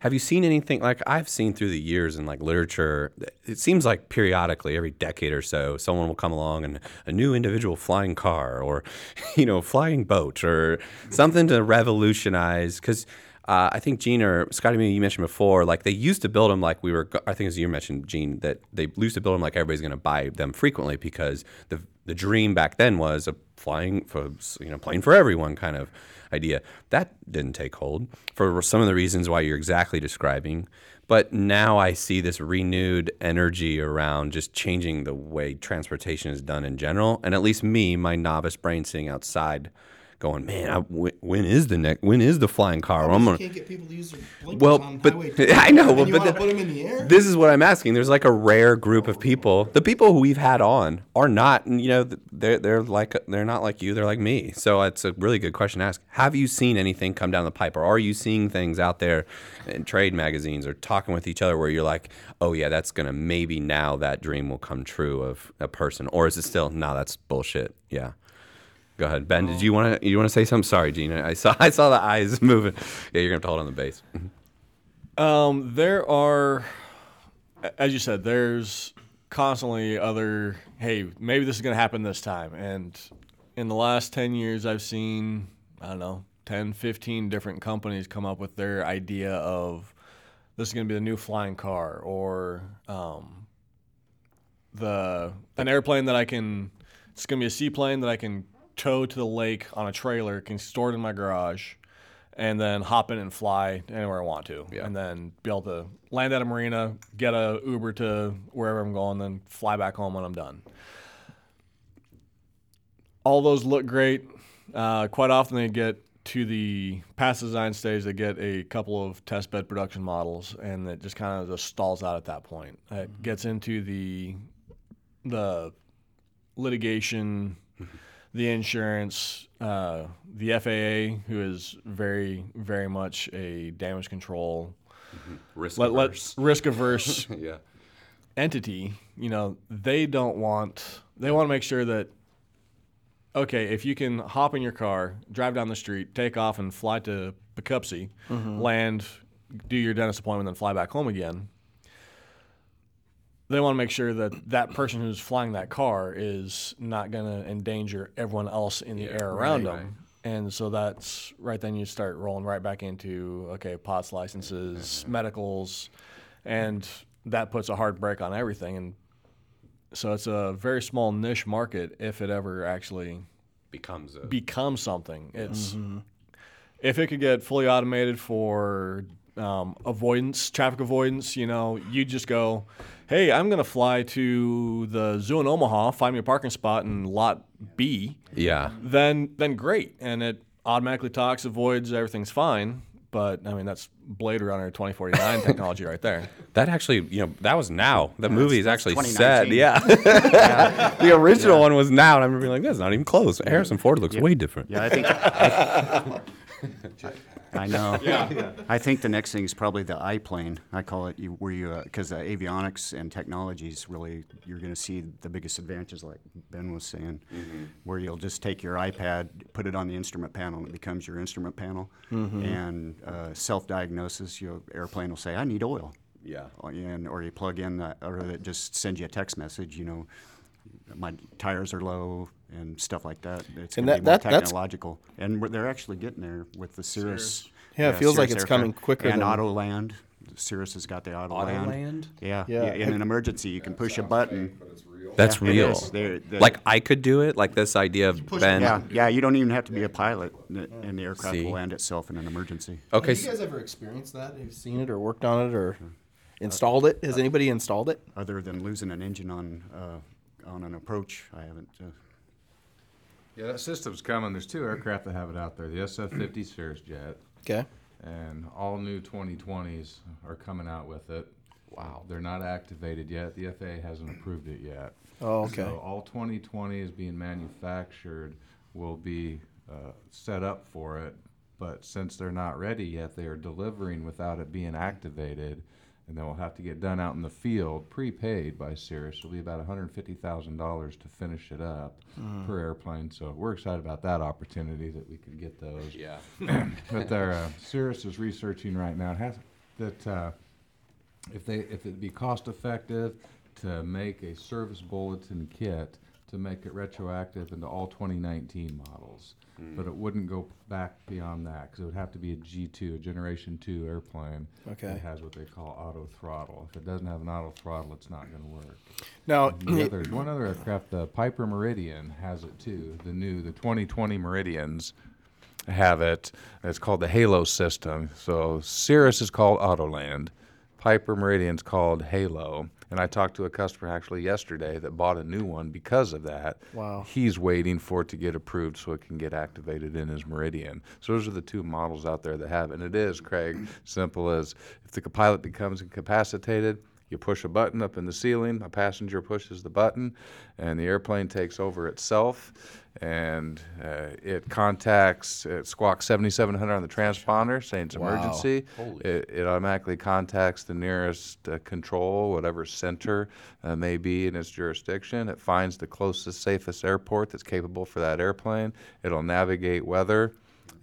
Have you seen anything like I've seen through the years in like literature? It seems like periodically, every decade or so, someone will come along and a new individual flying car or, you know, flying boat or something to revolutionize. Because uh, I think Gene or Scotty, maybe you mentioned before, like they used to build them like we were. I think as you mentioned, Gene, that they used to build them like everybody's going to buy them frequently because the the dream back then was a flying for you know plane for everyone kind of idea. That didn't take hold for some of the reasons why you're exactly describing. But now I see this renewed energy around just changing the way transportation is done in general. And at least me, my novice brain sitting outside, going, man, I, when, when is the next? When is the flying car? I'm gonna, can't get people to use their blinkers well, but I know, but, but put them in the air. this is what I'm asking. There's like a rare group of people. Oh. The people who we've had on are not, you know, they're they're like they're not like you. They're like me. So uh, it's a really good question to ask. Have you seen anything come down the pipe, or are you seeing things out there in trade magazines or talking with each other where you're like, oh yeah, that's gonna maybe now that dream will come true of a person, or is it still no, that's bullshit? Yeah. Go ahead, Ben. Did you want to you want to say something? Sorry, Gina. I saw I saw the eyes moving. Yeah, you're gonna have to hold on the base. Um, there are, as you said, there's constantly other. Hey, maybe this is going to happen this time. And in the last ten years, I've seen I don't know 10, 15 different companies come up with their idea of this is going to be the new flying car or um, the an airplane that I can. It's going to be a seaplane that I can tow to the lake on a trailer, can store it in my garage and then hop in and fly anywhere I want to, Yeah. and then be able to land at a marina, get a Uber to wherever I'm going, then fly back home when I'm done. All those look great. Uh, quite often they get to the past design stage, they get a couple of test bed production models, and it just kind of just stalls out at that point. It gets into the the litigation, the insurance, uh, the FAA, who is very, very much a damage control, Risk let, let, averse. risk averse yeah. entity. You know, they don't want. They want to make sure that. Okay, if you can hop in your car, drive down the street, take off, and fly to Poughkeepsie, land, do your dentist appointment, then fly back home again. They want to make sure that that person who's flying that car is not going to endanger everyone else in the air around right, them. And so that's right then you start rolling right back into okay, POTS licenses, medicals, and that puts a hard brake on everything. And so it's a very small niche market if it ever actually Becomes a becomes something. It's mm-hmm. if it could get fully automated for um, avoidance, traffic avoidance. You know, you just go, "Hey, I'm going to fly to the zoo in Omaha, find me a parking spot in lot B." yeah. Then, then great, and it automatically talks, avoids, everything's fine. But I mean, that's Blade Runner 2049 technology right there. That actually, you know, that was now. The movie is actually set. 2019. Yeah. the original one was now, and I remember being like, that's not even close. Harrison Ford looks way different. Yeah, I think I know. yeah. I think the next thing is probably the iPlane. I call it you, where you because uh, avionics and technologies really you're going to see the biggest advantages, like Ben was saying, where you'll just take your iPad, put it on the instrument panel, and it becomes your instrument panel, and uh, self-diagnosis. Your airplane will say, "I need oil." Yeah. Or- and or you plug in that, or it just sends you a text message. You know, my tires are low and stuff like that. It's And going to that- be more that- technological, and we're, they're actually getting there with the Cirrus. Yeah, it feels like it's coming aircraft. quicker And than- Autoland, Cirrus has got the Autoland. Autoland? Yeah, Yeah. yeah. In an emergency, you can push a button. That's Yeah, real. is. They're- they're- Like I could do it. Like this idea of Ben. Yeah, yeah. You don't even have to be a pilot, and the aircraft See? will land itself in an emergency. Okay. Have you guys ever experienced that? Have you seen it or worked on it or installed it? Has anybody installed it? Other than losing an engine on uh, on an approach, I haven't. Uh, Yeah, that system's coming. There's two aircraft that have it out there: the SF-50 Cirrus jet, Okay. and all new 2020s are coming out with it. Wow. They're not activated yet. The FAA hasn't approved it yet. Oh, okay. So all 2020s being manufactured will be uh, set up for it, but since they're not ready yet, they are delivering without it being activated, and then we'll have to get done out in the field, prepaid by Cirrus. It'll be about $150,000 to finish it up per airplane. So we're excited about that opportunity that we could get those Yeah. but their uh, Cirrus is researching right now has, that uh, if they if it'd be cost effective to make a service bulletin kit to make it retroactive into all 2019 models, hmm. but it wouldn't go back beyond that because it would have to be a G2, a Generation 2 airplane Okay. that has what they call auto throttle. If it doesn't have an auto throttle, it's not going to work. Now, The other, one other aircraft, the Piper Meridian, has it too. The new, the 2020 Meridians have it. It's called the Halo system. So Cirrus is called Autoland. Piper Meridian's called Halo. And I talked to a customer actually yesterday that bought a new one because of that. Wow. He's waiting for it to get approved so it can get activated in his Meridian. So those are the two models out there that have it. And it is, Craig, simple as if the pilot becomes incapacitated, you push a button up in the ceiling, a passenger pushes the button, and the airplane takes over itself. And uh, it contacts, it squawks 7700 on the transponder saying it's emergency. It, it automatically contacts the nearest uh, control, whatever center uh, may be in its jurisdiction. It finds the closest, safest airport that's capable for that airplane. It'll navigate weather.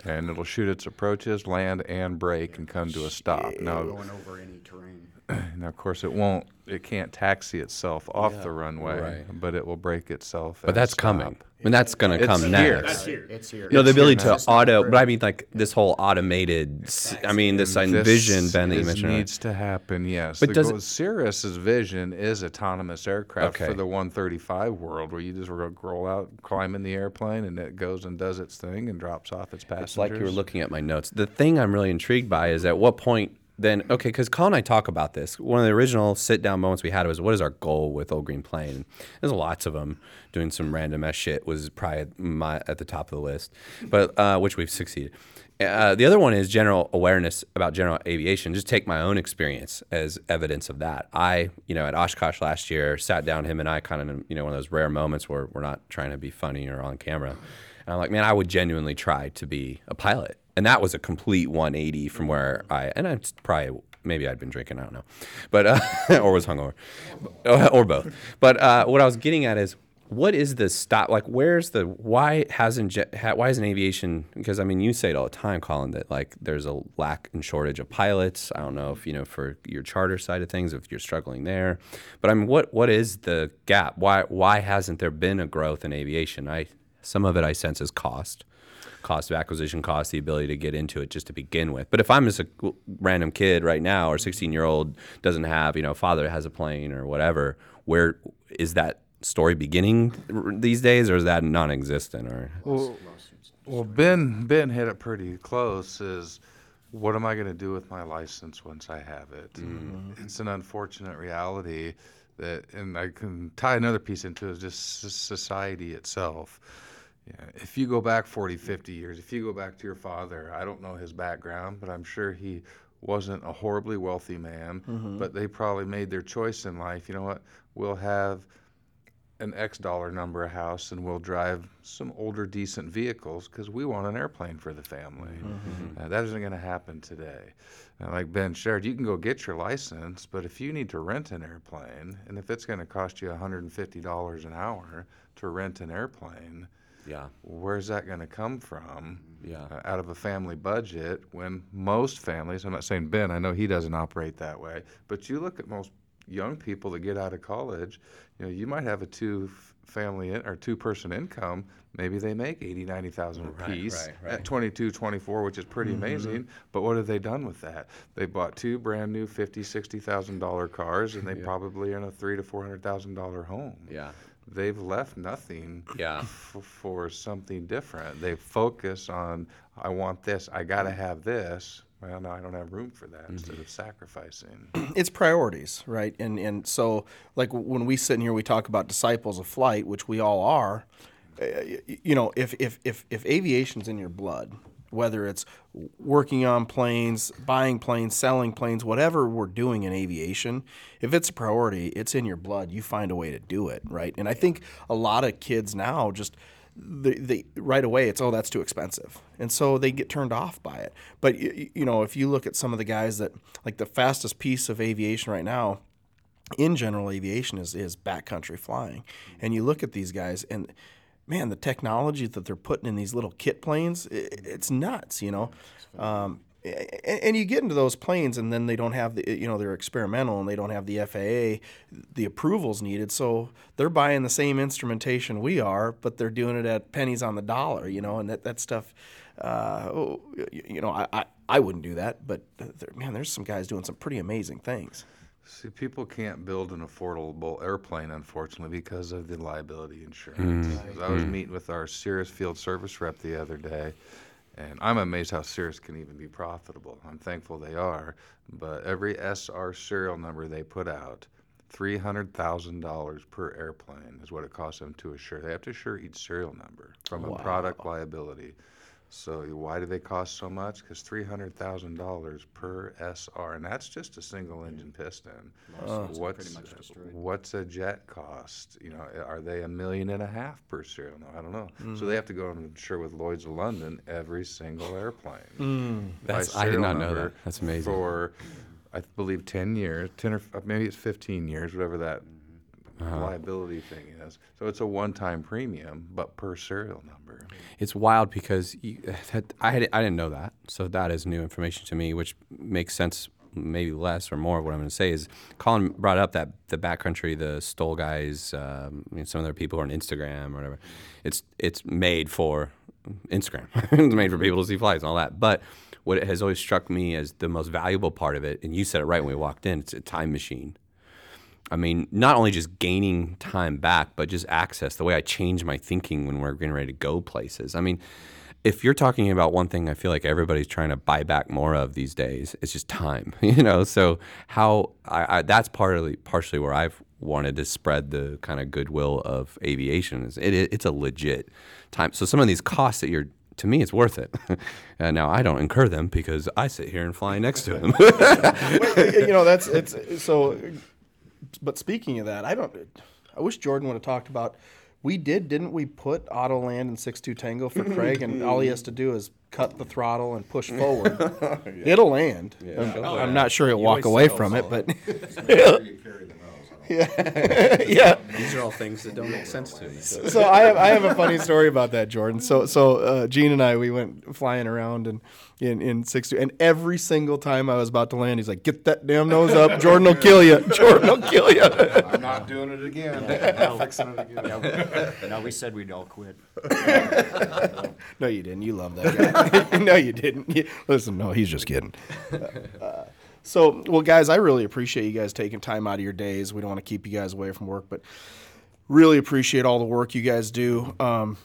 And it'll shoot its approaches, land, and brake, and come to a stop. Now, going over any terrain. now, of course, it won't. It can't taxi itself off the runway, Right. but it will brake itself. But at a that's stop. coming. I mean, that's going to It's come here. next. here. It's here. No, the It's ability to now. auto, but I mean, like this whole automated. s- I mean, this mm, And envision, Ben, that you is- mentioned. earlier. needs to happen. Yes, But the does goal- it- Cirrus's vision is autonomous aircraft Okay. for the 135 world, where you just ro- roll out, climb in the airplane, and it goes and does its thing and drops off its passengers. It's like you were looking at my notes. The thing I'm really intrigued by is at what point then, okay, because Colin and I talk about this. One of the original sit down moments we had was what is our goal with Old Green Plane? There's lots of them. Doing some random ass shit was probably my, at the top of the list, but uh, which we've succeeded. Uh, the other one is general awareness about general aviation. Just take my own experience as evidence of that. I, you know, at Oshkosh last year, sat down him and I kind of, you know, one of those rare moments where we're not trying to be funny or on camera. And I'm like, man, I would genuinely try to be a pilot. And that was a complete 180 from where I, and I'm probably, maybe I'd been drinking, I don't know, but, uh, or was hungover, or both. But uh, what I was getting at is, what is the stop? Like, where's the, why hasn't, ha, why isn't aviation, because I mean, you say it all the time, Colin, that like there's a lack and shortage of pilots. I don't know if, you know, for your charter side of things, if you're struggling there. But I mean, what, what is the gap? Why, why hasn't there been a growth in aviation? I, some of it I sense is cost cost of acquisition cost, the ability to get into it just to begin with. But if I'm just a random kid right now, or 16 year old doesn't have, you know, father has a plane or whatever, where is that story beginning these days, or is that non-existent? Or Well, Ben Ben hit it pretty close. Is what am I going to do with my license once I have it? Mm-hmm. It's an unfortunate reality that, and I can tie another piece into it, is just society itself. Yeah, if you go back 40, 50 years, if you go back to your father, I don't know his background, but I'm sure he wasn't a horribly wealthy man, but they probably made their choice in life. You know what? We'll have an X dollar number of house and we'll drive some older, decent vehicles because we want an airplane for the family. Uh, that isn't going to happen today. Uh, like Ben shared, you can go get your license, but if you need to rent an airplane, and if it's going to cost you $150 an hour to rent an airplane, Yeah. where's that going to come from? Yeah. uh, out of a family budget when most families, I'm not saying Ben, I know he doesn't operate that way, but you look at most young people that get out of college, you know, you might have a two family in, or two person income, maybe they make 80, 90,000 a Right, piece right, right. at 22, 24, which is pretty amazing, but what have they done with that? They bought two brand new 50, 60,000 dollar cars and they probably are in a 3 to 400,000 dollar home. Yeah. They've left nothing Yeah. f- for something different. They focus on, I want this, I got to have this. Well, no, I don't have room for that instead of sacrificing. it's priorities, right? And and so like when we sit in here, we talk about disciples of flight, which we all are. Uh, you know, if if if if aviation's in your blood, whether it's working on planes, buying planes, selling planes, whatever we're doing in aviation, if it's a priority, it's in your blood. You find a way to do it, right? And I think a lot of kids now just they, they right away it's oh that's too expensive and so they get turned off by it but you, you know if you look at some of the guys that like the fastest piece of aviation right now in general aviation is is backcountry flying and you look at these guys and man the technology that they're putting in these little kit planes i it's nuts you know? Um, and, and you get into those planes and then they don't have the you know they're experimental and they don't have the FAA the approvals needed. So they're buying the same instrumentation we are but they're doing it at pennies on the dollar you know? And that, that stuff uh, oh, you know I, I, I wouldn't do that but man there's some guys doing some pretty amazing things See, people can't build an affordable airplane, unfortunately, because of the liability insurance. Hmm. I was hmm. meeting with our Cirrus field service rep the other day, and I'm amazed how Cirrus can even be profitable. I'm thankful they are, but every SR serial number they put out, three hundred thousand dollars per airplane is what it costs them to assure. They have to assure each serial number from a product liability. So why do they cost so much? Because three hundred thousand dollars per SR, and that's just a single engine piston. what's what's a jet cost? You know, are they a million and a half per serial? No, I don't know. So they have to go and insure with Lloyd's of London every single airplane. by That's- I did not know that. That's amazing. For I believe ten years, ten or maybe it's fifteen years, whatever that Uh-huh. liability thing is. So it's a one-time premium, but per serial number. It's wild because you, that, I had, I didn't know that, so that is new information to me, which makes sense. Maybe less or more. What I'm going to say is, Colin brought up that the backcountry, the STOL guys, um, I mean, some of their people are on Instagram or whatever. It's it's made for Instagram. it's made for people to see flights and all that. But what has always struck me as the most valuable part of it, and you said it right when we walked in, it's a time machine. I mean, not only just gaining time back, but just access, the way I change my thinking when we're getting ready to go places. I mean, if you're talking about one thing I feel like everybody's trying to buy back more of these days, it's just time, you know? So how I, I that's partly partially where I've wanted to spread the kind of goodwill of aviation is it, it, it's a legit time. So some of these costs that you're to me, it's worth it. uh, now I don't incur them because I sit here and fly next to them. you know that's it's so but speaking of that i don't i wish jordan would have talked about we did didn't we put auto land in 6-2 tango for craig and all he has to do is cut the throttle and push forward? It'll land. I'm, I'm not sure he'll walk away from it but yeah yeah. these are all things that don't make sense to me. so I have, I have a funny story about that, Jordan. So so uh, Gene and I we went flying around and in in six two, and every single time I was about to land, he's like, "Get that damn nose up, Jordan will kill you. Jordan will kill you." I'm not doing it again. I'm fixing it again. Yeah, we- no, we said we'd all quit. no, you didn't. You love that guy. no, you didn't. You- listen, no, he's just kidding. Uh, so, well, guys, I really appreciate you guys taking time out of your days. We don't want to keep you guys away from work, but really appreciate all the work you guys do. Um,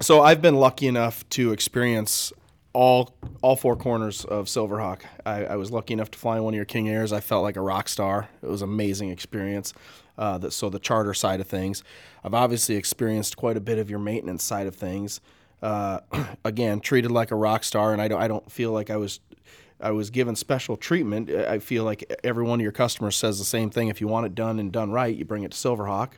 so I've been lucky enough to experience all all four corners of Silverhawk. I, I was lucky enough to fly one of your King Airs. I felt like a rock star. It was an amazing experience. Uh, so the charter side of things, I've obviously experienced quite a bit of your maintenance side of things. Uh, again, treated like a rock star, and I don't I don't feel like I was I was given special treatment. I feel like every one of your customers says the same thing. If you want it done and done right, you bring it to Silverhawk.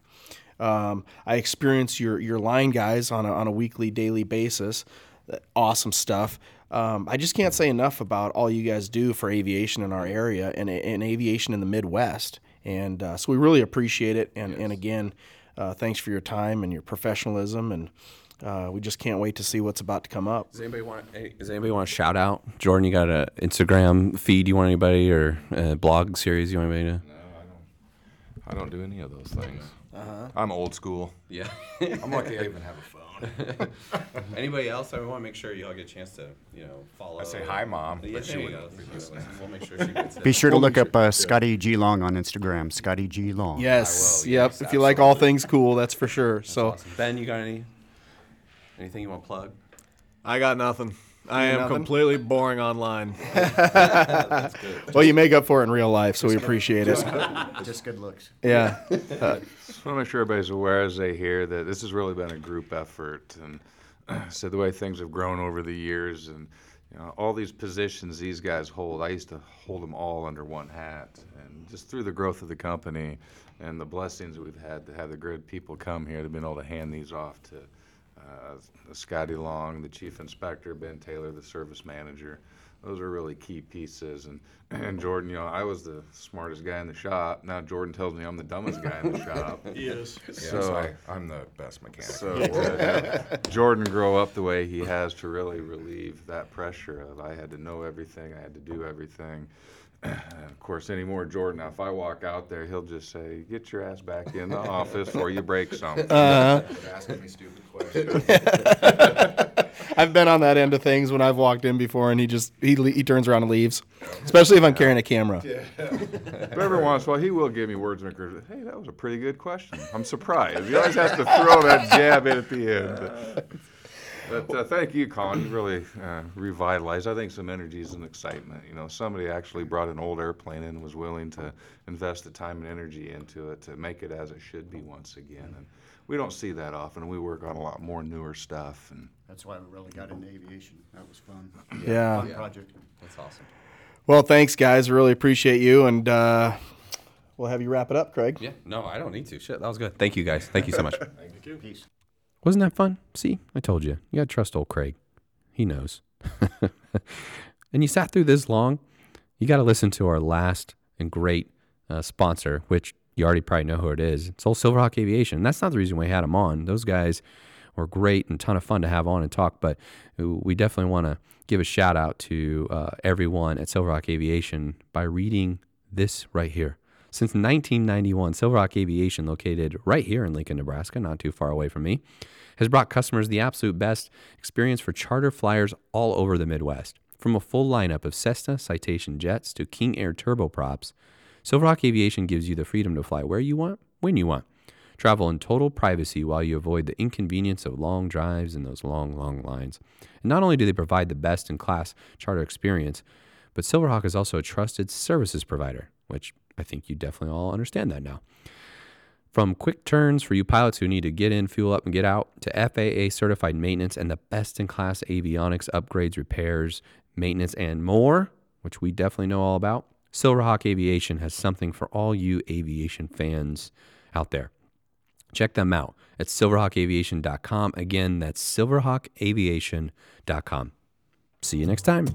Um, I experience your your line guys on a, on a weekly, daily basis. Uh, Awesome stuff. Um, I just can't say enough about all you guys do for aviation in our area and, and aviation in the Midwest. And uh, so we really appreciate it. And, and again, uh, thanks for your time and your professionalism. And uh, we just can't wait to see what's about to come up. Does anybody want? Does anybody want to shout out? Jordan, you got an Instagram feed you want anybody or a blog series you want anybody to? No, I don't I don't do any of those things. I'm old school. Yeah. I'm lucky I even have a phone. anybody else? I want to make sure you all get a chance to you know follow. I say hi, Mom, Yeah, but she wouldn't be listening. We'll make sure she gets it. Be sure to look up uh, Scotty G Long on Instagram. Scotty G Long. Yes. will, yep. yes, if you like all things cool, that's for sure. so Awesome. Ben, you got any? Anything you want to plug? I got nothing. I am nothing? completely boring online. well, you make up for it in real life, so we appreciate it. Just good looks. Yeah. Just want to make sure everybody's aware as they hear that this has really been a group effort, and so the way things have grown over the years, and you know all these positions these guys hold, I used to hold them all under one hat, and just through the growth of the company and the blessings we've had to have the good people come here, to be able to hand these off to uh, Scotty Long, the chief inspector, Ben Taylor, the service manager. Those are really key pieces. And, and Jordan, you know, I was the smartest guy in the shop. Now Jordan tells me I'm the dumbest guy in the shop. Yes. So, I, I'm the best mechanic. so to have Jordan grow up the way he has to really relieve that pressure of I had to know everything, I had to do everything. And of course, anymore, Jordan, now if I walk out there, he'll just say, Get your ass back in the office or you break something. Uh-huh. asking me stupid questions. I've been on that end of things when I've walked in before, and he just he, he turns around and leaves, especially if I'm carrying a camera. But every once in a while, he will give me words of encouragement. Hey, that was a pretty good question. I'm surprised. He always has to throw that jab in at the end. But, but uh, thank you, Colin. You really uh, revitalized, I think, some energies and excitement. You know, somebody actually brought an old airplane in and was willing to invest the time and energy into it to make it as it should be once again. And we don't see that often. We work on a lot more newer stuff. And That's why we really got into aviation. That was fun. Yeah. Fun project. That's awesome. Well, thanks, guys. Really appreciate you, and uh, we'll have you wrap it up, Craig. Yeah. No, I don't need to. Shit, that was good. Thank you guys. Thank you so much. Thank you. Peace. Wasn't that fun? See, I told you. You got to trust old Craig. He knows. and you sat through this long. You got to listen to our last and great uh, sponsor, which you already probably know who it is. It's old Silverhawk Aviation. That's not the reason we had them on. Those guys were great and a ton of fun to have on and talk. But we definitely want to give a shout out to uh, everyone at Silverhawk Aviation by reading this right here. Since 1991, Silver Silverhawk Aviation, located right here in Lincoln, Nebraska, not too far away from me, has brought customers the absolute best experience for charter flyers all over the Midwest. From a full lineup of Cessna Citation jets to King Air turboprops, Silverhawk Aviation gives you the freedom to fly where you want, when you want. Travel in total privacy while you avoid the inconvenience of long drives and those long, long lines. And not only do they provide the best in class charter experience, but Silverhawk is also a trusted services provider, which I think you definitely all understand that now. From quick turns for you pilots who need to get in, fuel up, and get out, to FAA certified maintenance and the best in class avionics upgrades, repairs, maintenance, and more, which we definitely know all about, Silverhawk Aviation has something for all you aviation fans out there. Check them out at silverhawkaviation.com. Again, that's silverhawkaviation.com. See you next time.